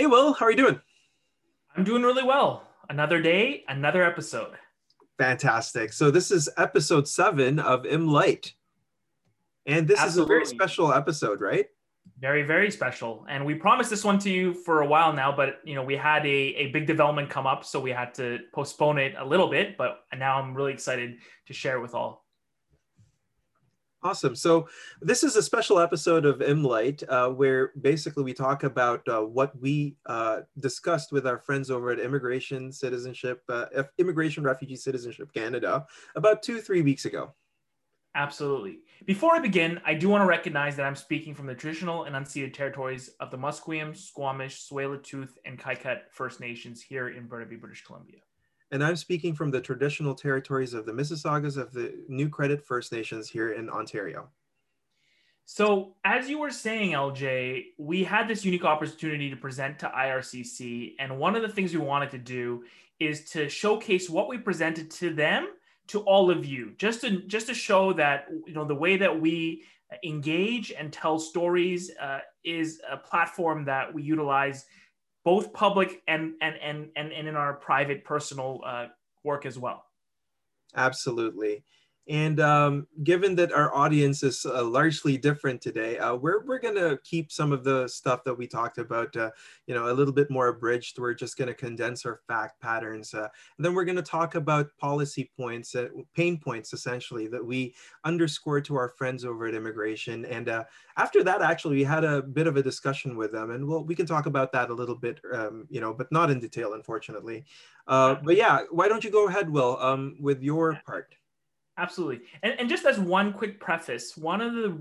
Hey, Will, how are you doing? I'm doing really well. Another day, another episode. Fantastic. So, this is episode seven of M Light. And this Absolutely. is a very special episode, right? Very, very special. And we promised this one to you for a while now, but you know, we had a, a big development come up, so we had to postpone it a little bit. But now I'm really excited to share it with all. Awesome. So this is a special episode of MLight uh, where basically we talk about uh, what we uh, discussed with our friends over at Immigration Citizenship, uh, Immigration Refugee Citizenship Canada about two, three weeks ago. Absolutely. Before I begin, I do want to recognize that I'm speaking from the traditional and unceded territories of the Musqueam, Squamish, Tsleil-Waututh, and Kaiket First Nations here in Burnaby, British Columbia and I'm speaking from the traditional territories of the Mississaugas of the New Credit First Nations here in Ontario. So, as you were saying, LJ, we had this unique opportunity to present to IRCC, and one of the things we wanted to do is to showcase what we presented to them to all of you, just to just to show that you know the way that we engage and tell stories uh, is a platform that we utilize both public and and and and, and in our private personal uh, work as well. Absolutely and um, given that our audience is uh, largely different today, uh, we're, we're going to keep some of the stuff that we talked about, uh, you know, a little bit more abridged. We're just going to condense our fact patterns. Uh, and then we're going to talk about policy points, uh, pain points, essentially, that we underscore to our friends over at Immigration. And uh, after that, actually, we had a bit of a discussion with them. And well, we can talk about that a little bit, um, you know, but not in detail, unfortunately. but yeah, why don't you go ahead, Will, um, with your part? Absolutely. And, and just as one quick preface, one of the,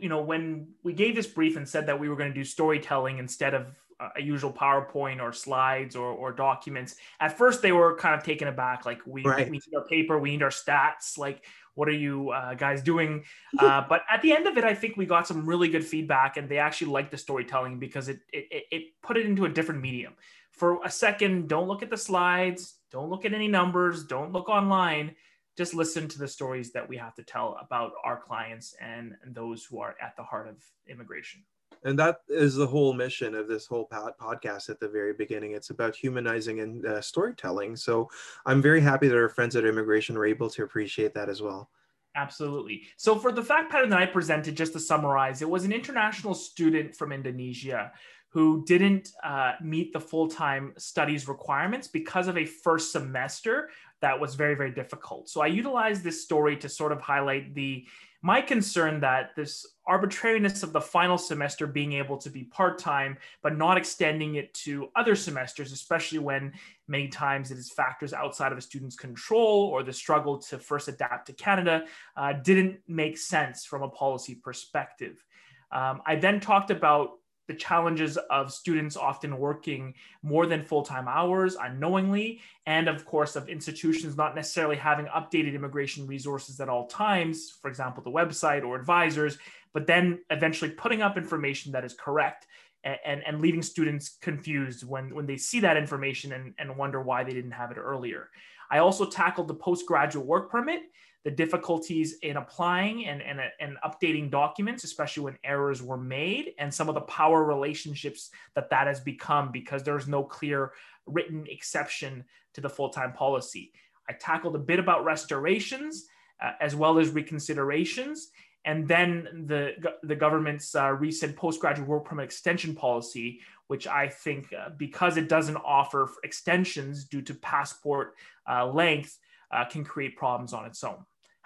you know, when we gave this brief and said that we were going to do storytelling instead of a usual PowerPoint or slides or, or documents, at first they were kind of taken aback. Like, we, right. we need our paper, we need our stats. Like, what are you uh, guys doing? Uh, but at the end of it, I think we got some really good feedback and they actually liked the storytelling because it, it, it put it into a different medium. For a second, don't look at the slides, don't look at any numbers, don't look online just listen to the stories that we have to tell about our clients and, those who are at the heart of immigration. And that is the whole mission of this whole podcast at the very beginning. It's about humanizing and uh, storytelling. So i'm very happy that our friends at immigration were able to appreciate that as well. Absolutely. So for the fact pattern that i presented just to summarize it was an international student from indonesia who didn't uh, meet the full-time studies requirements because of a first semester that was very very difficult. So i utilized this story to sort of highlight the my concern that this arbitrariness of the final semester being able to be part-time but not extending it to other semesters especially when many times it is factors outside of a student's control or the struggle to first adapt to canada uh, didn't make sense from a policy perspective. Um, i then talked about the challenges of students often working more than full-time hours unknowingly and of course of institutions not necessarily having updated immigration resources at all times for example the website or advisors but then eventually putting up information that is correct and, and, and leaving students confused when, when they see that information and, and wonder why they didn't have it earlier. I also tackled the postgraduate work permit the difficulties in applying and, and, and updating documents, especially when errors were made, and some of the power relationships that that has become because there's no clear written exception to the full time policy. I tackled a bit about restorations uh, as well as reconsiderations. And then the, the government's uh, recent postgraduate work permit extension policy, which I think, uh, because it doesn't offer extensions due to passport uh, length, uh, can create problems on its own.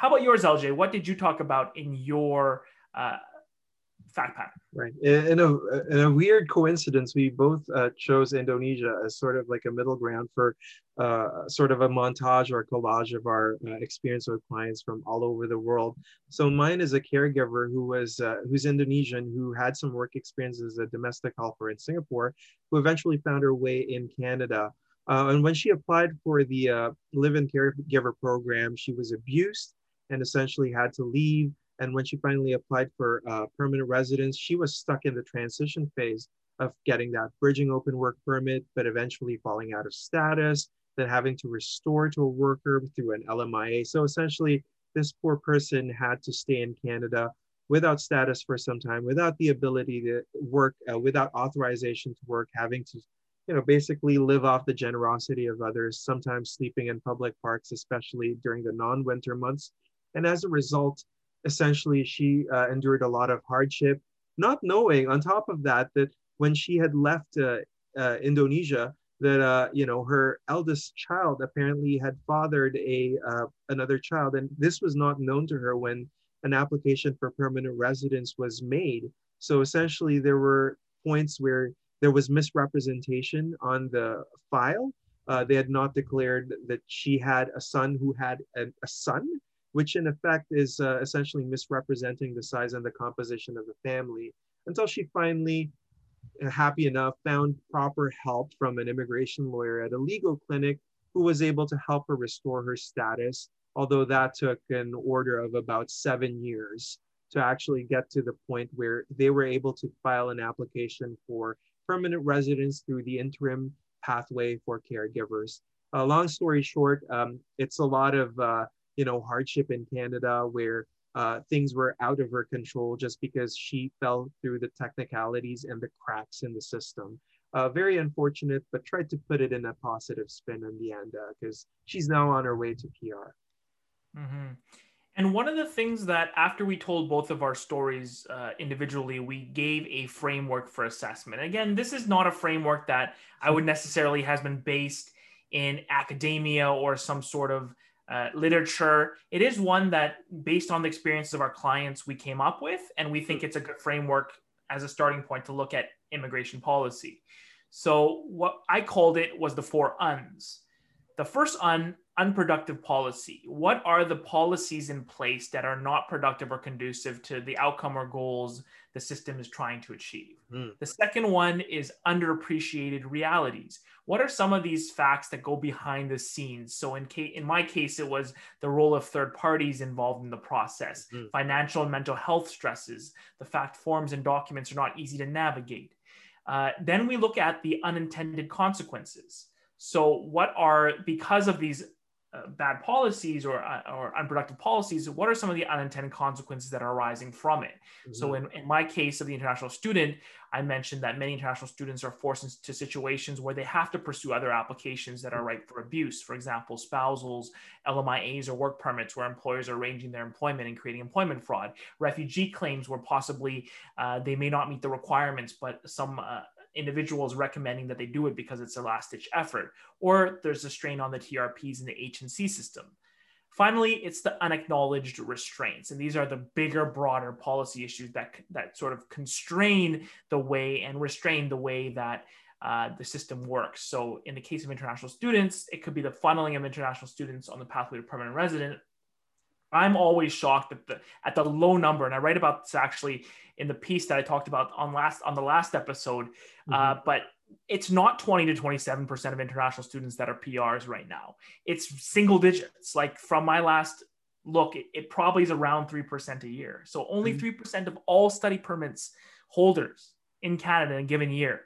How about yours, LJ? What did you talk about in your uh, fact pattern? Right. In a, in a weird coincidence, we both uh, chose Indonesia as sort of like a middle ground for uh, sort of a montage or collage of our uh, experience with clients from all over the world. So mine is a caregiver who was uh, who's Indonesian who had some work experience as a domestic helper in Singapore, who eventually found her way in Canada. Uh, and when she applied for the uh, live-in caregiver program, she was abused and essentially had to leave. And when she finally applied for uh, permanent residence, she was stuck in the transition phase of getting that bridging open work permit, but eventually falling out of status, then having to restore to a worker through an LMIA. So essentially, this poor person had to stay in Canada without status for some time, without the ability to work, uh, without authorization to work, having to, you know, basically live off the generosity of others, sometimes sleeping in public parks, especially during the non-winter months. And as a result, essentially, she uh, endured a lot of hardship, not knowing on top of that, that when she had left uh, uh Indonesia, that uh, you know her eldest child apparently had fathered a uh, another child, and this was not known to her when an application for permanent residence was made. So essentially, there were points where there was misrepresentation on the file. Uh, they had not declared that she had a son who had a, a son, which in effect is uh, essentially misrepresenting the size and the composition of the family until she finally uh, happy enough found proper help from an immigration lawyer at a legal clinic who was able to help her restore her status although that took an order of about seven years to actually get to the point where they were able to file an application for permanent residence through the interim pathway for caregivers. Uh, long story short, um, it's a lot of uh, you know hardship in Canada where uh, things were out of her control just because she fell through the technicalities and the cracks in the system. Uh, very unfortunate, but tried to put it in a positive spin in the end because uh, she's now on her way to PR. Mm-hmm. And one of the things that after we told both of our stories uh, individually, we gave a framework for assessment. Again, this is not a framework that I would necessarily has been based in academia or some sort of uh, literature. It is one that, based on the experiences of our clients, we came up with, and we think it's a good framework as a starting point to look at immigration policy. So, what I called it was the four uns. The first un unproductive policy? What are the policies in place that are not productive or conducive to the outcome or goals the system is trying to achieve? Mm. The second one is underappreciated realities. What are some of these facts that go behind the scenes? So in case, in my case, it was the role of third parties involved in the process, mm. financial and mental health stresses, the fact forms and documents are not easy to navigate. Uh, then we look at the unintended consequences. So, what are, because of these uh, bad policies or, uh, or unproductive policies, what are some of the unintended consequences that are arising from it? Mm-hmm. So, in, in my case of the international student, I mentioned that many international students are forced into situations where they have to pursue other applications that are ripe for abuse. For example, spousals, LMIAs, or work permits, where employers are arranging their employment and creating employment fraud. Refugee claims, where possibly uh, they may not meet the requirements, but some uh, individuals recommending that they do it because it's a last ditch effort, or there's a strain on the TRPs in the H&C system. Finally, it's the unacknowledged restraints. And these are the bigger, broader policy issues that, that sort of constrain the way and restrain the way that uh, the system works. So, in the case of international students, it could be the funneling of international students on the pathway to permanent resident. I'm always shocked at the at the low number, and I write about this actually in the piece that I talked about on last on the last episode. Uh, mm-hmm. Uh, but it's not 20 to 27 percent of international students that are PRs right now. It's single digits. Like from my last look, it, it probably is around three percent a year. So only mm-hmm. 3 mm-hmm. percent of all study permits holders in Canada in a given year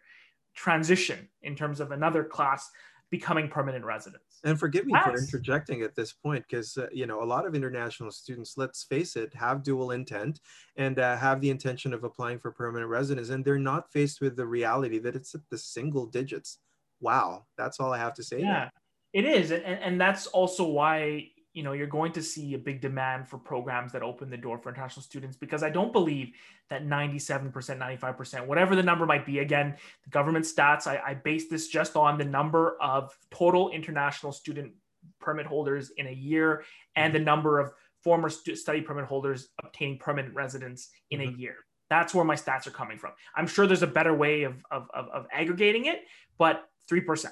transition in terms of another class becoming permanent residents. And forgive me yes. for interjecting at this point, because uh, you know a lot of international students, let's face it, have dual intent and uh, have the intention of applying for permanent residence, and they're not faced with the reality that it's at the single digits. Wow, that's all I have to say. Yeah, it is, and, and that's also why you know you're going to see a big demand for programs that open the door for international students because i don't believe that 97% 95% whatever the number might be again the government stats I, I base this just on the number of total international student permit holders in a year and the number of former stu- study permit holders obtaining permanent residence in mm-hmm. a year. That's where my stats are coming from. I'm sure there's a better way of, of, of, of aggregating it but 3%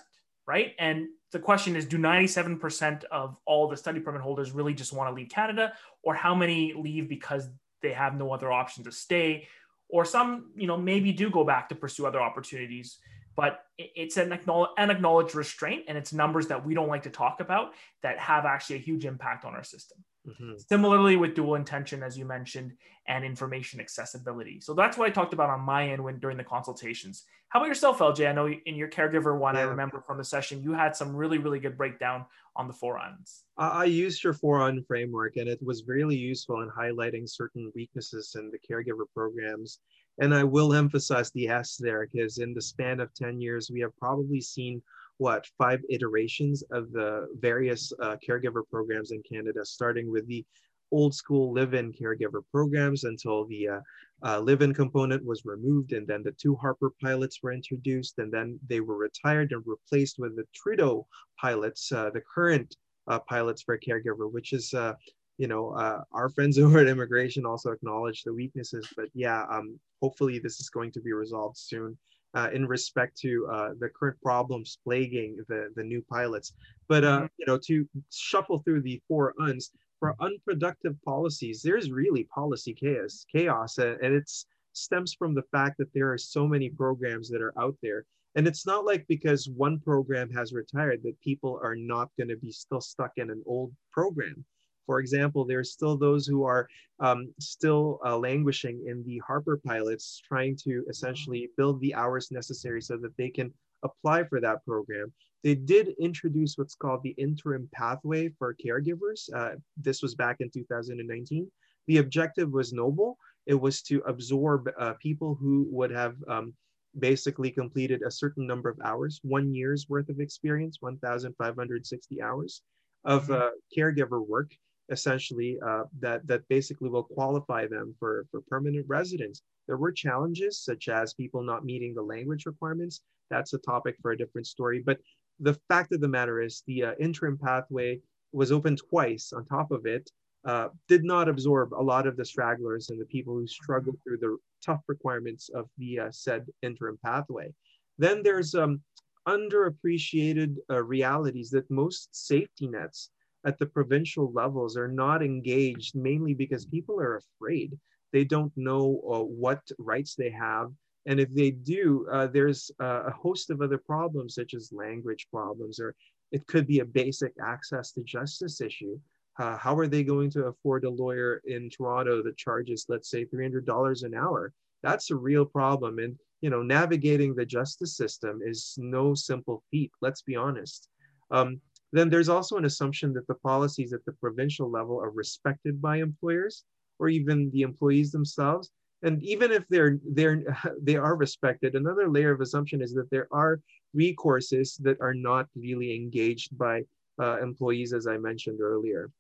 right? And the question is do 97% of all the study permit holders really just want to leave Canada? Or how many leave because they have no other option to stay? Or some you know maybe do go back to pursue other opportunities but it's an acknowledged restraint and it's numbers that we don't like to talk about that have actually a huge impact on our system. Mm-hmm. Similarly, with dual intention, as you mentioned, and information accessibility. So that's what I talked about on my end when during the consultations. How about yourself, LJ? I know in your caregiver one, yeah. I remember from the session, you had some really, really good breakdown on the four Uns. I used your four framework, and it was really useful in highlighting certain weaknesses in the caregiver programs. And I will emphasize the S there, because in the span of 10 years, we have probably seen what five iterations of the various uh, caregiver programs in Canada, starting with the old school live-in caregiver programs until the uh, uh, live-in component was removed and then the two Harper pilots were introduced and then they were retired and replaced with the Trudeau pilots, uh, the current uh, pilots for caregiver, which is, uh, you know, uh, our friends over at immigration also acknowledge the weaknesses, but yeah, um, hopefully this is going to be resolved soon uh, in respect to uh, the current problems plaguing the, the new pilots. But, uh, mm-hmm. you know, to shuffle through the four uns, for unproductive policies, there's really policy chaos, chaos, and it stems from the fact that there are so many programs that are out there. And it's not like because one program has retired that people are not going to be still stuck in an old program. For example, there are still those who are um, still uh, languishing in the Harper pilots, trying to essentially build the hours necessary so that they can apply for that program. They did introduce what's called the interim pathway for caregivers. Uh, this was back in 2019. The objective was noble. It was to absorb uh, people who would have um, basically completed a certain number of hours, one year's worth of experience, 1,560 hours of mm-hmm. uh, caregiver work essentially uh, that that basically will qualify them for for permanent residence. There were challenges such as people not meeting the language requirements. That's a topic for a different story. But the fact of the matter is, the uh, interim pathway was open twice. On top of it, uh, did not absorb a lot of the stragglers and the people who struggled through the tough requirements of the uh, said interim pathway. Then there's um, underappreciated uh, realities that most safety nets at the provincial levels are not engaged mainly because people are afraid. They don't know uh, what rights they have. And if they do, uh, there's a host of other problems, such as language problems, or it could be a basic access to justice issue. Uh, how are they going to afford a lawyer in Toronto that charges, let's say, $300 an hour? That's a real problem. And, you know, navigating the justice system is no simple feat, let's be honest. Um, then there's also an assumption that the policies at the provincial level are respected by employers or even the employees themselves. And even if they're they're they are respected, another layer of assumption is that there are recourses that are not really engaged by uh, employees, as I mentioned earlier.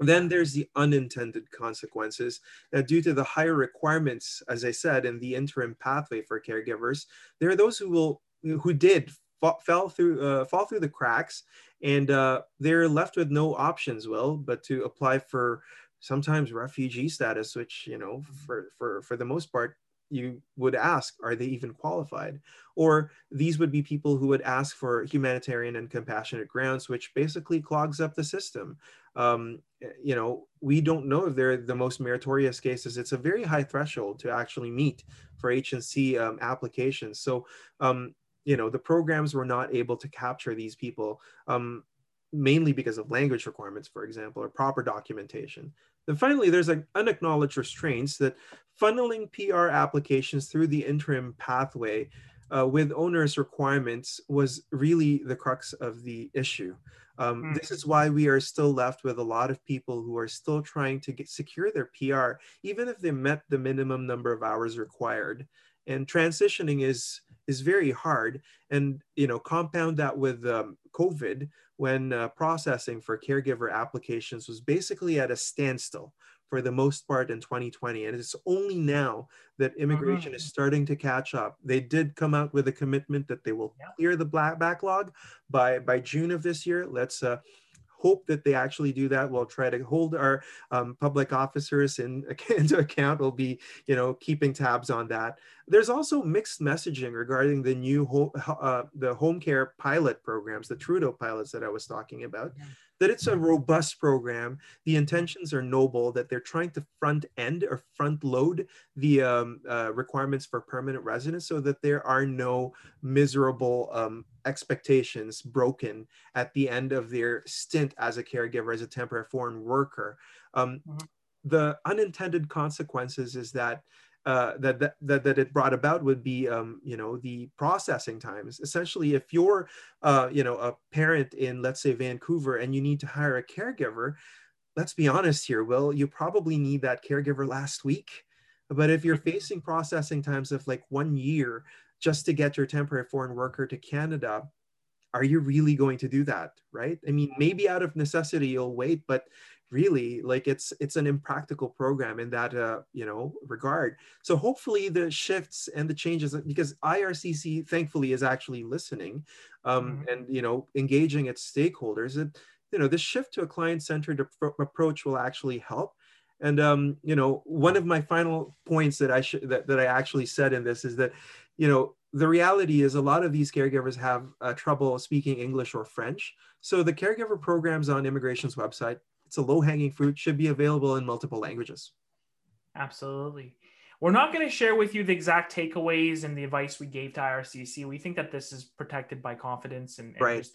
Then there's the unintended consequences. Uh, due to the higher requirements, as I said, in the interim pathway for caregivers, there are those who will who did fell through uh, fall through the cracks and uh, they're left with no options will but to apply for sometimes refugee status which you know for for for the most part you would ask are they even qualified? Or these would be people who would ask for humanitarian and compassionate grounds which basically clogs up the system. Um, you know we don't know if they're the most meritorious cases. It's a very high threshold to actually meet for h&c um, applications. So um, you know the programs were not able to capture these people um, mainly because of language requirements for example or proper documentation then finally there's like unacknowledged restraints that funneling pr applications through the interim pathway uh, with onerous requirements was really the crux of the issue um, mm. This is why we are still left with a lot of people who are still trying to get secure their PR, even if they met the minimum number of hours required. And transitioning is is very hard. And you know, compound that with um, COVID, when uh, processing for caregiver applications was basically at a standstill for the most part in 2020 and it's only now that immigration mm-hmm. is starting to catch up they did come out with a commitment that they will yeah. clear the black backlog by by june of this year let's uh, hope that they actually do that. We'll try to hold our um, public officers in, into account. We'll be, you know, keeping tabs on that. There's also mixed messaging regarding the new ho- uh, the home care pilot programs, the Trudeau pilots that I was talking about. Yeah. That it's a robust program. The intentions are noble, that they're trying to front end or front load the um, uh, requirements for permanent residence so that there are no miserable um, expectations broken at the end of their stint as a caregiver, as a temporary foreign worker. Um, mm-hmm. The unintended consequences is that uh, that, that, that it brought about would be, um, you know, the processing times. Essentially, if you're, uh, you know, a parent in, let's say, Vancouver, and you need to hire a caregiver, let's be honest here, Will, you probably need that caregiver last week. But if you're facing processing times of like one year just to get your temporary foreign worker to Canada, are you really going to do that? Right? I mean, maybe out of necessity you'll wait, but really like it's it's an impractical program in that uh, you know regard. So hopefully the shifts and the changes because ircc thankfully is actually listening um, mm-hmm. and you know engaging its stakeholders it, you know this shift to a client-centered approach will actually help. And um, you know one of my final points that i should that, that i actually said in this is that you know the reality is a lot of these caregivers have uh, trouble speaking english or french. So the caregiver programs on immigration's website it's a low hanging fruit, should be available in multiple languages. Absolutely. We're not going to share with you the exact takeaways and the advice we gave to IRCC. We think that this is protected by confidence and, and right.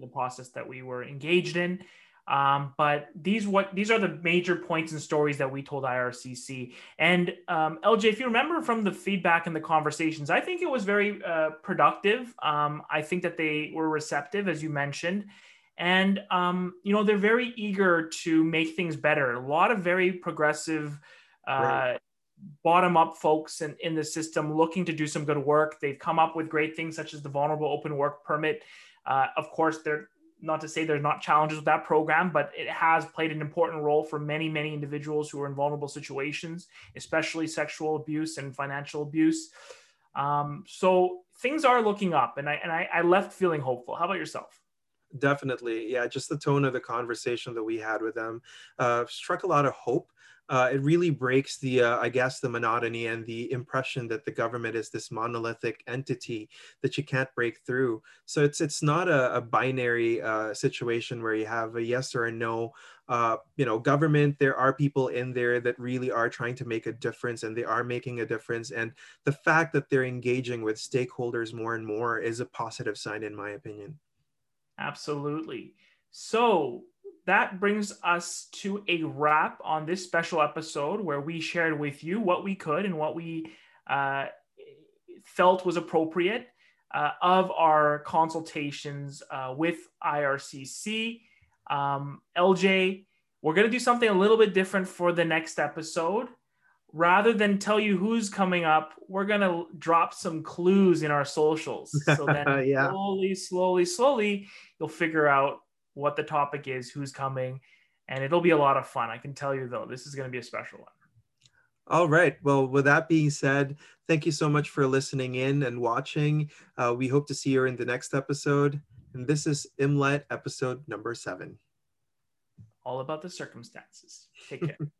the process that we were engaged in. Um, but these what these are the major points and stories that we told IRCC. And um, LJ, if you remember from the feedback and the conversations, I think it was very uh, productive. Um, I think that they were receptive, as you mentioned, and um, you know they're very eager to make things better. A lot of very progressive uh, right. bottom up folks in, in the system looking to do some good work. They've come up with great things such as the vulnerable open work permit. Uh, of course they're not to say there's not challenges with that program but it has played an important role for many many individuals who are in vulnerable situations especially sexual abuse and financial abuse. Um, so things are looking up and I, and I, I left feeling hopeful. How about yourself definitely yeah just the tone of the conversation that we had with them uh, struck a lot of hope. Uh, it really breaks the uh, i guess the monotony and the impression that the government is this monolithic entity that you can't break through. So it's it's not a, a binary uh, situation where you have a yes or a no uh, you know government. There are people in there that really are trying to make a difference and they are making a difference. And the fact that they're engaging with stakeholders more and more is a positive sign in my opinion Absolutely. So that brings us to a wrap on this special episode where we shared with you what we could and what we uh, felt was appropriate uh, of our consultations uh, with IRCC. Um, LJ, we're going to do something a little bit different for the next episode rather than tell you who's coming up, we're gonna drop some clues in our socials. So then yeah. slowly, slowly, slowly, you'll figure out what the topic is, who's coming, and it'll be a lot of fun. I can tell you though, this is gonna be a special one. All right. Well, with that being said, thank you so much for listening in and watching. Uh, we hope to see you in the next episode. And this is IMLET episode number seven. All about the circumstances. Take care.